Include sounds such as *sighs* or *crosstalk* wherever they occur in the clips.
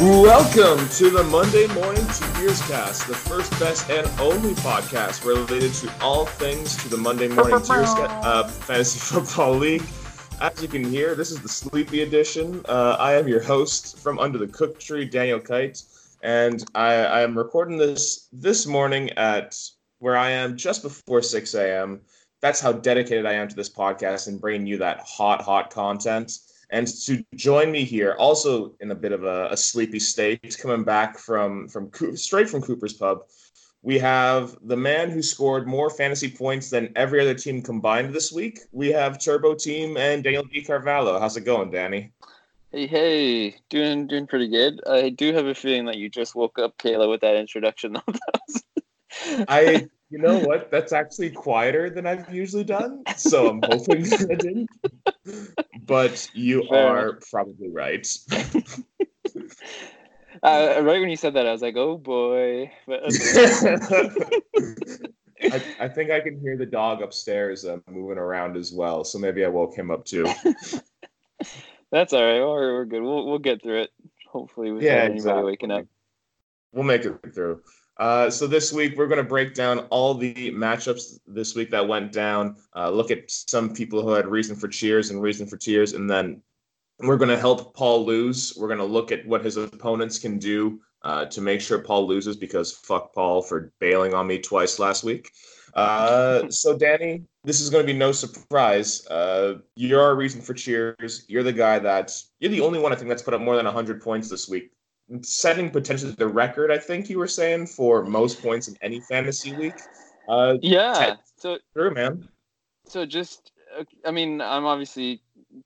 Welcome to the Monday Morning Cheers Cast, the first, best, and only podcast related to all things to the Monday Morning Cheers uh, *laughs* Fantasy Football League. As you can hear, this is the sleepy edition. Uh, I am your host from Under the Cook Tree, Daniel Kite, and I, I am recording this this morning at where I am just before 6 a.m. That's how dedicated I am to this podcast and bringing you that hot, hot content. And to join me here, also in a bit of a, a sleepy state, coming back from from straight from Cooper's Pub, we have the man who scored more fantasy points than every other team combined this week. We have Turbo Team and Daniel D. Carvalho. How's it going, Danny? Hey, hey, doing doing pretty good. I do have a feeling that you just woke up, Kayla, with that introduction. *laughs* I, you know what? That's actually quieter than I've usually done, so I'm hoping I didn't. But you Fair are probably right. *laughs* Uh, right when you said that, I was like, "Oh boy!" *laughs* I, I, think I can hear the dog upstairs uh, moving around as well, so maybe I woke him up too. *laughs* That's all right. We're, we're good. We'll we'll get through it. Hopefully, without yeah, anybody exactly. waking up. We'll make it through. Uh, so this week we're going to break down all the matchups this week that went down. Uh, look at some people who had reason for cheers and reason for tears, and then we're going to help Paul lose. We're going to look at what his opponents can do uh, to make sure Paul loses because fuck Paul for bailing on me twice last week. Uh, so, Danny, this is going to be no surprise. Uh, you're our reason for cheers. You're the guy that you're the only one I think that's put up more than 100 points this week, setting potentially the record. I think you were saying for most points in any fantasy week. Uh, yeah. So true, man. So just, uh, I mean, I'm obviously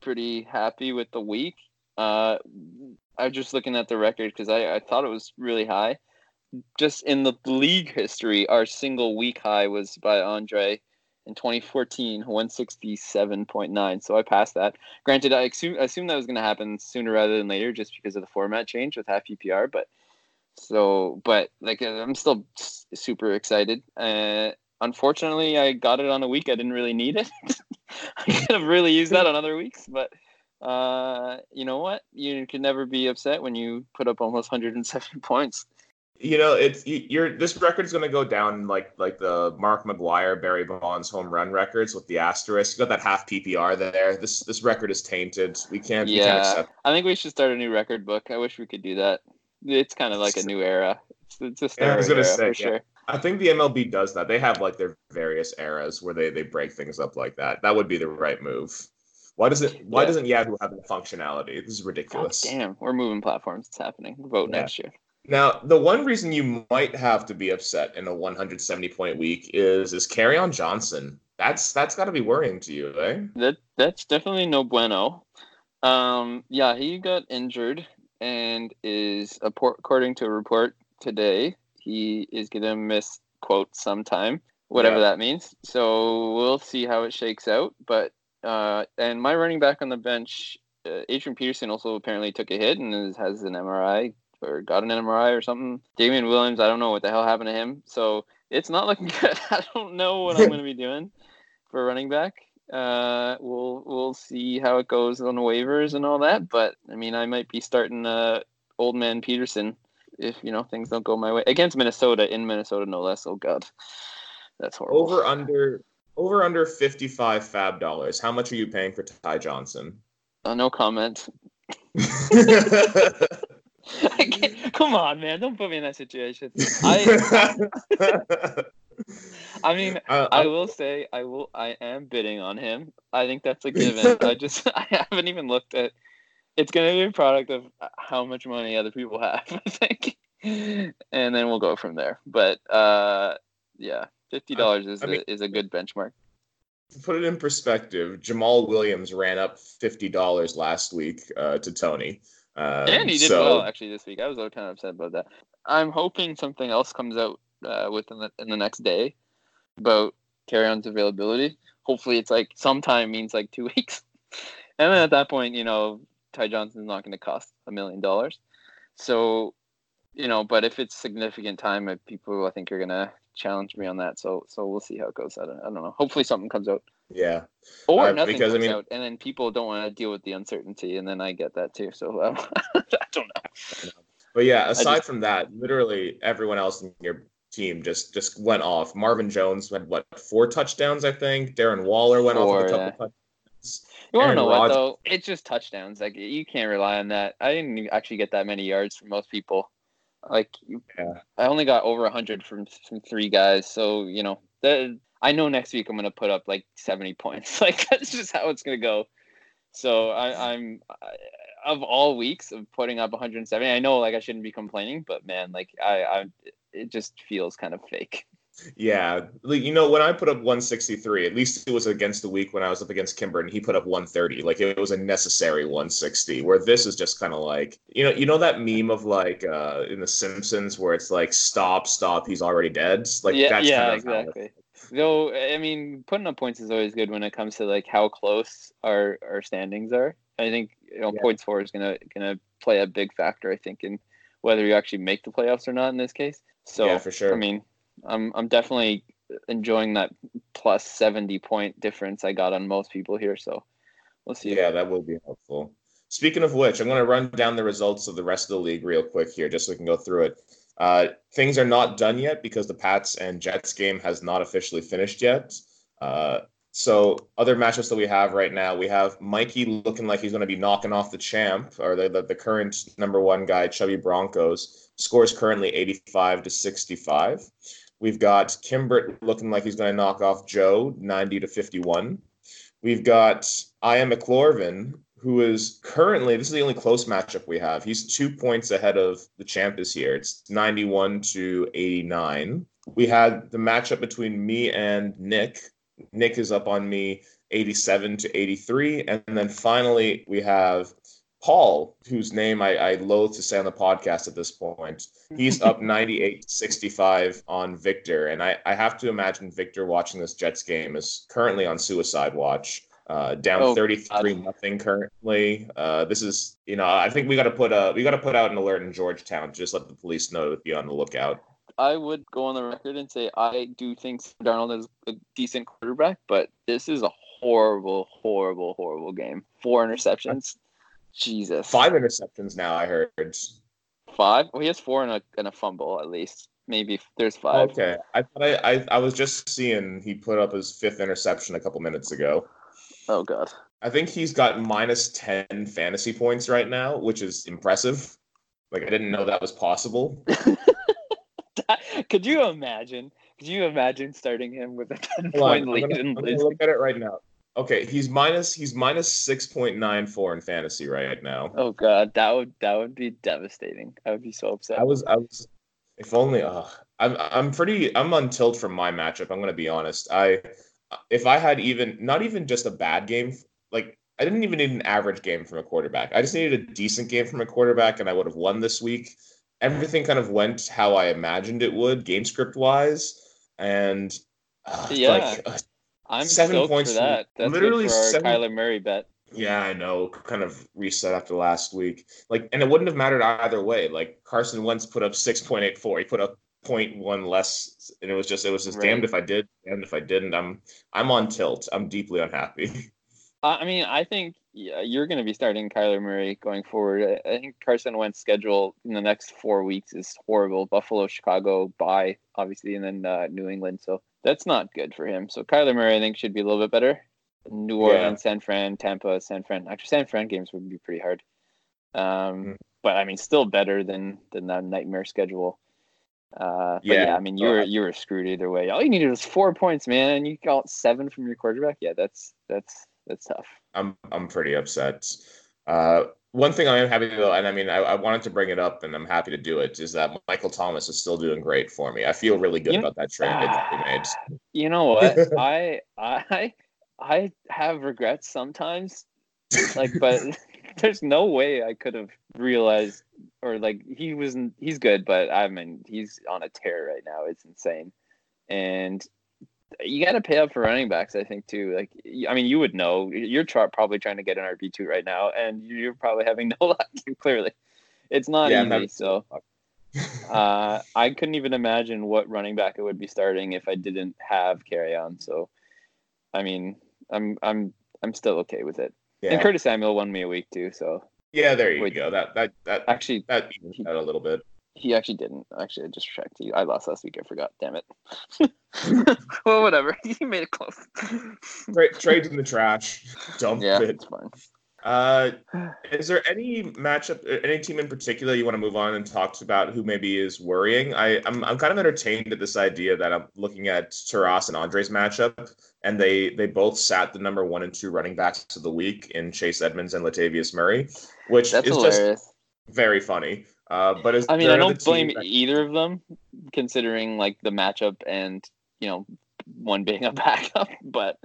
pretty happy with the week. Uh, I was just looking at the record because I, I thought it was really high. Just in the league history, our single week high was by Andre in 2014, 167.9. So I passed that. Granted, I assume, assume that was going to happen sooner rather than later just because of the format change with half PPR. But so, but like, I'm still super excited. Uh, unfortunately, I got it on a week I didn't really need it. *laughs* I could have really used that on other weeks, but uh, you know what? You can never be upset when you put up almost 107 *laughs* points. You know, it's you're this record is going to go down like like the Mark McGwire, Barry Bonds home run records with the asterisk. You got that half PPR there. This this record is tainted. We can't. Yeah, we can't accept. I think we should start a new record book. I wish we could do that. It's kind of like a new era. It's, it's just yeah, I was going to say, yeah. Sure. I think the MLB does that. They have like their various eras where they they break things up like that. That would be the right move. Why does it? Why yeah. doesn't Yahoo have the functionality? This is ridiculous. Oh, damn, we're moving platforms. It's happening. Vote yeah. next year. Now, the one reason you might have to be upset in a 170 point week is is Kerryon Johnson. That's that's got to be worrying to you, eh? That that's definitely no bueno. Um, yeah, he got injured and is according to a report today he is going to miss quote sometime, whatever yeah. that means. So we'll see how it shakes out. But uh, and my running back on the bench, uh, Adrian Peterson also apparently took a hit and is, has an MRI or got an MRI or something. Damien Williams, I don't know what the hell happened to him. So it's not looking *laughs* good. I don't know what I'm going to be doing for running back. Uh, we'll we'll see how it goes on waivers and all that. But I mean, I might be starting uh, old man Peterson if you know things don't go my way against Minnesota in Minnesota, no less. Oh God, that's horrible. Over under over under fifty five FAAB dollars. How much are you paying for Ty Johnson? Uh, no comment. *laughs* *laughs* *laughs* come on, man! Don't put me in that situation. *laughs* I, I mean, uh, I will say, I will. I am bidding on him. I think that's a given. *laughs* I just, I haven't even looked at it's going to be a product of uh, how much money other people have, I think, and then we'll go from there. But uh, yeah, fifty dollars is I mean, a, is a good benchmark. To put it in perspective, Jamaal Williams ran up fifty dollars last week uh, to Tony. Um, and he did so... well actually this week. I was kind of upset about that. I'm hoping something else comes out uh, within the in the next day about Kerryon's availability. Hopefully, it's like sometime means like two *laughs* weeks, and then at that point, you know, Ty Johnson's not going to cost a million dollars. So, you know, but if it's significant time, people I think are going to challenge me on that. So, so we'll see how it goes. I don't, I don't know. Hopefully, something comes out. Yeah. Or uh, nothing because, comes I mean, out, and then people don't want to deal with the uncertainty, and then I get that too. So um, *laughs* I don't know. But yeah, aside just- from that, literally everyone else in your team just just went off. Marvin Jones had what four touchdowns, I think. Darren Waller went off with a couple yeah. touchdowns. You want to know what though? It's just touchdowns. Like you can't rely on that. I didn't actually get that many yards from most people. Like Yeah. I only got over hundred from from three guys. So you know that I know next week I'm gonna put up like seventy points. *laughs* Like that's just how it's gonna go. So I, I'm I, of all weeks of putting up 170. I know like I shouldn't be complaining, but man, like I, I it just feels kind of fake. Yeah, like, you know, when I put up 163, at least it was against the week when I was up against Kimber and he put up 130. Like it was a necessary 160. Where this is just kind of like, you know, you know that meme of like uh in The Simpsons where it's like, stop, stop, he's already dead. Like yeah, that's yeah, kind of how it- exactly. Though I mean, putting up points is always good when it comes to like how close our our standings are. I think you know Yeah. points four is gonna gonna play a big factor. I think in whether you actually make the playoffs or not in this case. So yeah, for sure. I mean, I'm I'm definitely enjoying that plus seventy point difference I got on most people here. So we'll see. Yeah, that will be helpful. Speaking of which, I'm going to run down the results of the rest of the league real quick here, just so we can go through it. Uh, things are not done yet because the Pats and Jets game has not officially finished yet. Uh, so, other matchups that we have right now, we have Mikey looking like he's going to be knocking off the champ or the, the, the current number one guy, Chubby Broncos. Scores currently 85 to 65. We've got Kimbert looking like he's going to knock off Joe 90 to 51. We've got Ian McLorvin, who is currently this is the only close matchup we have. He's two points ahead of the champ this year. It's 91 to 89. We had the matchup between me and Nick. Nick is up on me 87 to 83. And then finally we have Paul, whose name I, I loathe to say on the podcast at this point. He's up *laughs* 98 65 on Victor. And I, I have to imagine Victor watching this Jets game is currently on suicide watch. Uh, down Oh, 33 nothing currently. Uh, this is, you know, I think we got to put a we got to put out an alert in Georgetown. Just let the police know to be on the lookout. I would go on the record and say I do think Darnold is a decent quarterback, but this is a horrible, horrible, horrible game. Four interceptions. Jesus. Five interceptions now. I heard. Five? Well, he has four and a and a fumble at least. Maybe there's five. Okay, I thought I, I I was just seeing he put up his fifth interception a couple minutes ago. Oh god. I think he's got minus 10 fantasy points right now, which is impressive. Like, I didn't know that was possible. *laughs* Could you imagine? Could you imagine starting him with a ten Hold point I'm lead gonna, and losing? look at it right now. Okay, he's minus he's minus 6.94 in fantasy right now. Oh god, that would that would be devastating. I would be so upset. I was I was if only uh I'm I'm pretty I'm on tilt from my matchup, I'm gonna be honest. I if I had even not even just a bad game, like I didn't even need an average game from a quarterback. I just needed a decent game from a quarterback and I would have won this week. Everything kind of went how I imagined it would, game script wise. And uh, Yeah. like uh, I'm seven points for that. That's literally good for our seven- Kyler Murray bet. Yeah, I know. Kind of reset after last week. Like, and it wouldn't have mattered either way. Like Carson Wentz put up six point eight four. He put up 0.1 less, and it was just it was just Right. damned if I did, damned if I didn't. I'm I'm on tilt. I'm deeply unhappy. I I mean, I think yeah, you're going to be starting Kyler Murray going forward. I, think Carson Wentz's schedule in the next four weeks is horrible. Buffalo, Chicago, bye, obviously, and then uh, New England. So that's not good for him. So Kyler Murray, I think, should be a little bit better. New Yeah. Orleans, San Fran, Tampa, San Fran. Actually, San Fran games would be pretty hard. Um, Mm. But I mean, still better than than that nightmare schedule. Uh, Yeah. yeah, I mean, you were you were screwed either way. All you needed was four points, man, and you got seven from your quarterback. Yeah, that's that's that's tough. I'm I'm pretty upset. Uh, one thing I am happy though, and I mean, I, I wanted to bring it up, and I'm happy to do it, is that Michael Thomas is still doing great for me. I feel really good You know- about that trade that we made. *sighs* You know what? *laughs* I I I have regrets sometimes. Like, but *laughs* *laughs* there's no way I could have realized or like he wasn't—he's good, but I mean he's on a tear right now. It's insane, and you got to pay up for running backs. I think too. Like, I mean, you would know. You're try- probably trying to get an RB two right now, and you're probably having *laughs* no luck. Clearly, it's not Yeah, easy. So *laughs* uh, I couldn't even imagine what running back I would be starting if I didn't have Kerryon. So, I mean, I'm I'm I'm still okay with it. Yeah. And Curtis Samuel won me a week too. So Yeah, there you Wait. go. That that that Actually, that out a little bit. he actually didn't. Actually, I just checked. He, I lost last week. I forgot. Damn it. *laughs* *laughs* well, whatever. *laughs* He made it close. Tra- trades in the trash. Dump yeah, it. it's fine. Uh, *sighs* is there any matchup, uh, any team in particular you want to move on and talk about who maybe is worrying? I, I'm, I'm kind of entertained at this idea that I'm looking at Taras and Andre's matchup, and they they both sat the number one and two running backs of the week in Chase Edmonds and Latavius Murray, which That's is just very funny. Uh, but is I mean, I don't blame that- either of them, considering like the matchup and you know one being a *laughs* backup. But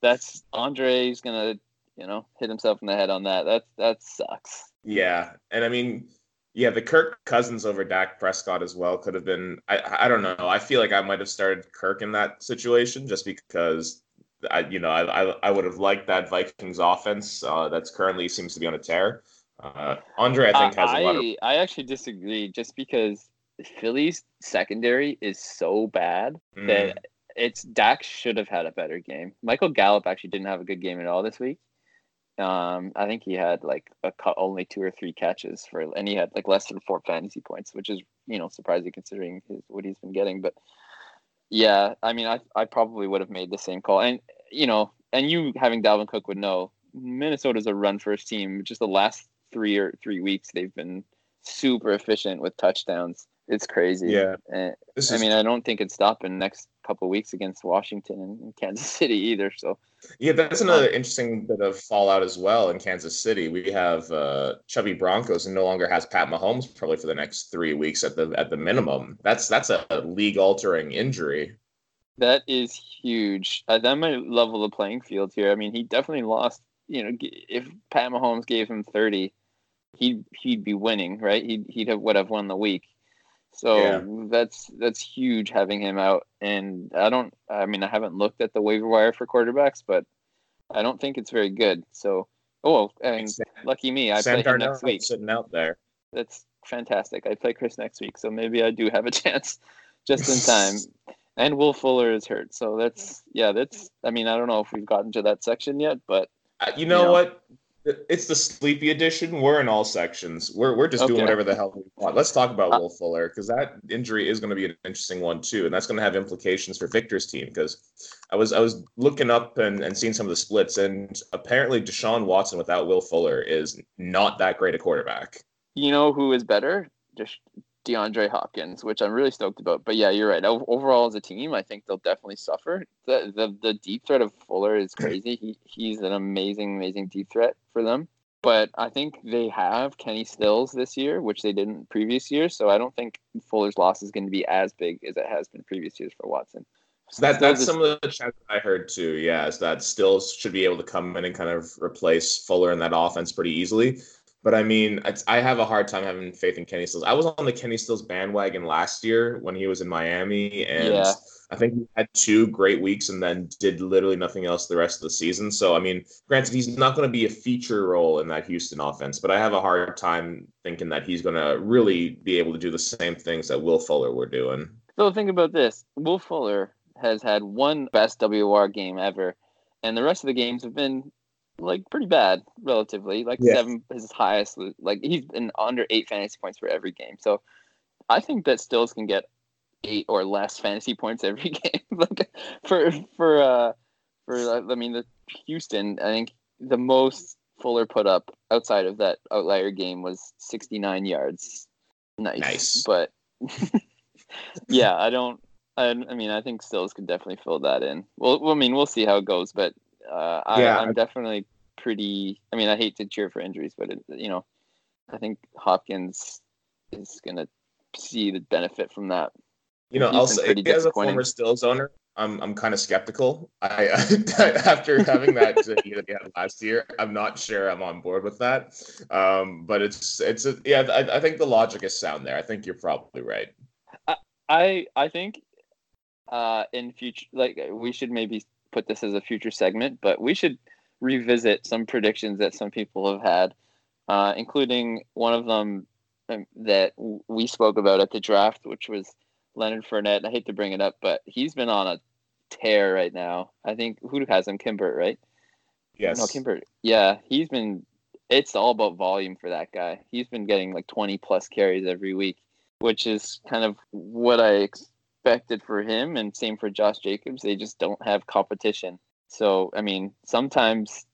that's Andre's gonna you know hit himself in the head on that. That that sucks. Yeah, and I mean, yeah, the Kirk Cousins over Dak Prescott as well could have been. I I don't know. I feel like I might have started Kirk in that situation just because I you know I I, I would have liked that Vikings offense uh, that's currently seems to be on a tear. Uh, Andre, I think, has a lot of. I, I actually disagree, just because Philly's secondary is so bad Mm, that it's Dak should have had a better game. Michael Gallup actually didn't have a good game at all this week. Um, I think he had like a cut only two or three catches for, and he had like less than four fantasy points, which is you know surprising considering his what he's been getting. But yeah, I mean, I I probably would have made the same call, and you know, and you having Dalvin Cook would know Minnesota's a run first team. Just the last three or three weeks, they've been super efficient with touchdowns. It's crazy. Yeah. And, this I mean, I don't think it's stopping next couple weeks against Washington and Kansas *laughs* City either. So yeah, that's another interesting bit of fallout as well in Kansas City. We have uh, Chubby Broncos and no longer has Pat Mahomes probably for the next three weeks at the at the minimum. That's that's a league altering injury. that is huge. Uh, that might level the playing field here. I mean, he definitely lost. You know, if Pat Mahomes gave him thirty, he'd he'd be winning, right? He'd he'd have, would have won the week. So Yeah. that's that's huge having him out. And I don't. I mean, I haven't looked at the waiver wire for quarterbacks, but I don't think it's very good. So, oh, and lucky me, I Sam play him next week. sitting out there. That's fantastic. I play Chris next week, so maybe I do have a *laughs* chance just in time. *laughs* And Will Fuller is hurt, so that's yeah. That's I mean I don't know if we've gotten to that section yet, but Uh, you know Yeah. what? It's the sleepy edition. We're in all sections. We're we're just doing whatever the hell we want. Let's talk about Uh, Will Fuller because that injury is going to be an interesting one too, and that's going to have implications for Victor's team. Because I was I was looking up and, and seeing some of the splits, and apparently Deshaun Watson without Will Fuller is not that great a quarterback. you know who is better? Just DeAndre Hopkins, which I'm really stoked about. But yeah, you're right. Overall, as a team, I think they'll definitely suffer. The the, the deep threat of Fuller is crazy. He he's an amazing, amazing deep threat for them. But I think they have Kenny Stills this year, which they didn't previous years. So I don't think Fuller's loss is going to be as big as it has been previous years for Watson. So that that's is- some of the chat that I heard too. Yeah, is that Stills should be able to come in and kind of replace Fuller in that offense pretty easily. But I mean, I have a hard time having faith in Kenny Stills. I was on the Kenny Stills bandwagon last year when he was in Miami, and Yeah. I think he had two great weeks and then did literally nothing else the rest of the season. So I mean, granted, he's not going to be a feature role in that Houston offense, but I have a hard time thinking that he's going to really be able to do the same things that Will Fuller were doing. So think about this: Will Fuller has had one best WR game ever, and the rest of the games have been like pretty bad, relatively. Like Yeah. seven, his highest. Like he's been under eight fantasy points for every game. So I think that Stills can get eight or less fantasy points every *laughs* game. like for for uh for uh, I mean the Houston, I think the most Fuller put up outside of that outlier game was 69 yards. Nice. Nice. But *laughs* yeah, I don't. I, I mean, I think Stills could definitely fill that in. Well, well I mean, we'll see how it goes, but uh, I, Yeah. I'm definitely pretty. I mean, I hate to cheer for injuries, but it, you know, I think Hopkins is gonna see the benefit from that. You know, He's I'll say as a former Stills owner, I'm I'm kind of skeptical. I *laughs* after having that *laughs* that he had last year, I'm not sure I'm on board with that. Um, but it's it's a, yeah, I, I think the logic is sound there. I think you're probably right. I I think uh, in future, like we should maybe put this as a future segment, but we should revisit some predictions that some people have had, uh, including one of them um, that we spoke about at the draft, which was Leonard Fournette. I hate to bring it up, but he's been on a tear right now. I think who has him? Kimbert, right? Yes. No, Kimbert. Yeah, he's been it's all about volume for that guy. He's been getting like 20 plus carries every week, which is kind of what I expected for him. And same for Josh Jacobs. They just don't have competition. So, I mean, sometimes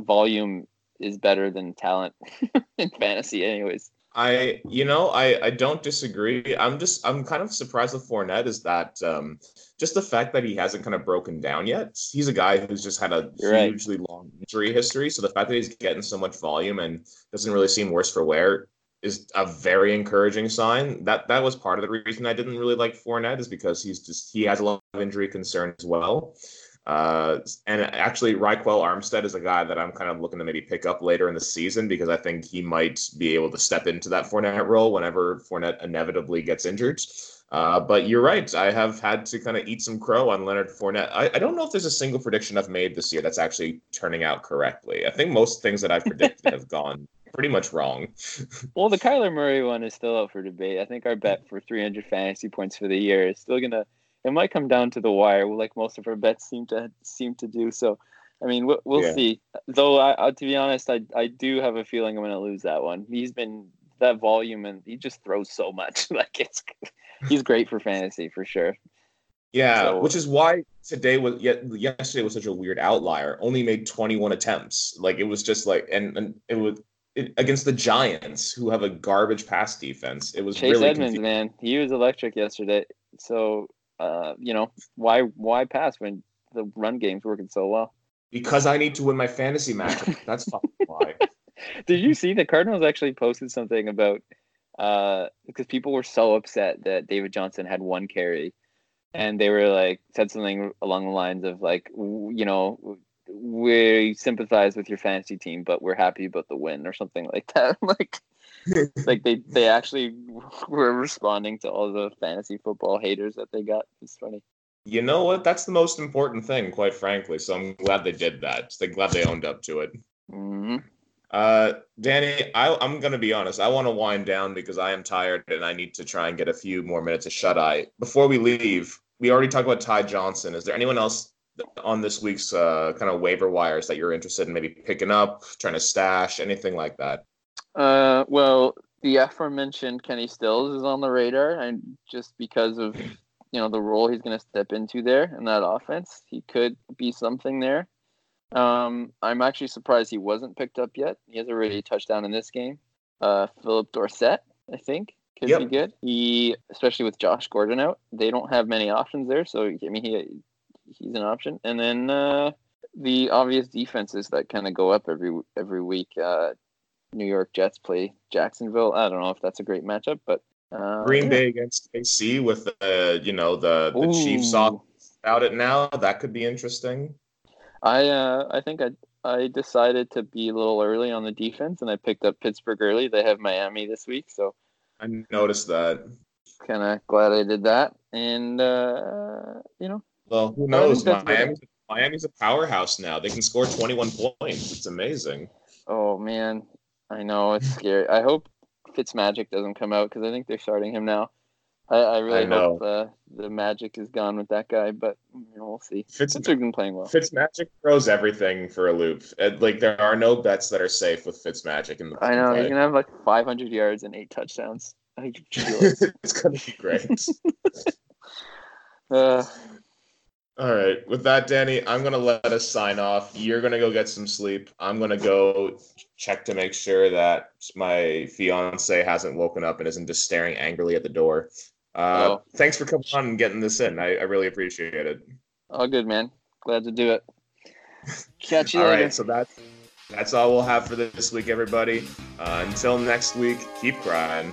volume is better than talent *laughs* in fantasy, anyways. I, you know, I, I don't disagree. I'm just, I'm kind of surprised with Fournette is that um, just the fact that he hasn't kind of broken down yet. He's a guy who's just had a You're hugely right. long injury history. So the fact that he's getting so much volume and doesn't really seem worse for wear is a very encouraging sign. That that was part of the reason I didn't really like Fournette is because he's just he has a lot of injury concern as well. Uh, and actually, Ryquell Armstead is a guy that I'm kind of looking to maybe pick up later in the season because I think he might be able to step into that Fournette role whenever Fournette inevitably gets injured. Uh, but you're right. I have had to kind of eat some crow on Leonard Fournette. I, I, don't know if there's a single prediction I've made this year that's actually turning out correctly. I think most things that I've predicted *laughs* have gone pretty much wrong. *laughs* well, the Kyler Murray one is still up for debate. I think our bet for 300 fantasy points for the year is still gonna. It might come down to the wire, like most of our bets seem to seem to do. So, I mean, we'll, we'll yeah. see. Though, I, to be honest, I I do have a feeling I'm gonna lose that one. He's been that volume and he just throws so much. *laughs* like it's he's great for fantasy for sure. Yeah, so, which is why today was yet yesterday was such a weird outlier. Only made 21 attempts. Like it was just like and and it was it, against the Giants who have a garbage pass defense. It was Chase really Edmonds, confusing. man. He was electric yesterday. So uh, you know, why why pass when the run game's working so well? Because I need to win my fantasy match. *laughs* That's why. Did you see the Cardinals actually posted something about uh because people were so upset that David Johnson had one carry and they were like said something along the lines of like you know we sympathize with your fantasy team but we're happy about the win or something *laughs* like that *laughs* like *laughs* like they they actually were responding to all the fantasy football haters that they got it's funny you know what that's the most important thing quite frankly so i'm glad they did that i'm glad they owned up to it mm-hmm. Uh, Danny, I, am going to be honest. I want to wind down because I am tired and I need to try and get a few more minutes of shut eye. Before we leave, we already talked about Ty Johnson. Is there anyone else on this week's uh, kind of waiver wires that you're interested in maybe picking up, trying to stash, anything like that? Uh, well, the aforementioned Kenny Stills is on the radar, and just because of you know the role he's going to step into there in that offense, he could be something there. Um, I'm actually surprised he wasn't picked up yet. He has already touchdown in this game. Uh, Phillip Dorsett, I think, could yep. be good. He, especially with Josh Gordon out, they don't have many options there. So I mean, he he's an option. And then uh, the obvious defenses that kind of go up every every week. Uh, New York Jets play Jacksonville. I don't know if that's a great matchup, but uh, Green Bay against KC with the you know the the Ooh. Chiefs off out it now. That could be interesting. I uh, I think I I decided to be a little early on the defense, and I picked up Pittsburgh early. They have Miami this week, so I noticed that. Kind of glad I did that, and uh, you know. Well, who knows? Miami's, Miami's a powerhouse now. They can score 21 points. It's amazing. Oh man, I know it's scary. I hope Fitzmagic doesn't come out because I think they're starting him now. I, I really I hope uh, the magic is gone with that guy, but you know, we'll see. Fitz, Fitz's been playing well. Fitzmagic throws everything for a loop. like there are no bets that are safe with Fitzmagic in the. I know he's gonna have like 500 yards and eight touchdowns. I *laughs* think it's gonna be great. *laughs* uh, all right. With that, Danny, I'm gonna let us sign off. You're gonna go get some sleep. I'm gonna go check to make sure that my fiance hasn't woken up and isn't just staring angrily at the door. Uh, oh. Thanks for coming on and getting this in. I, I really appreciate it. All good, man. Glad to do it. Catch you all later. right, so that's that's all we'll have for this week, everybody. Uh, until next week, keep crying.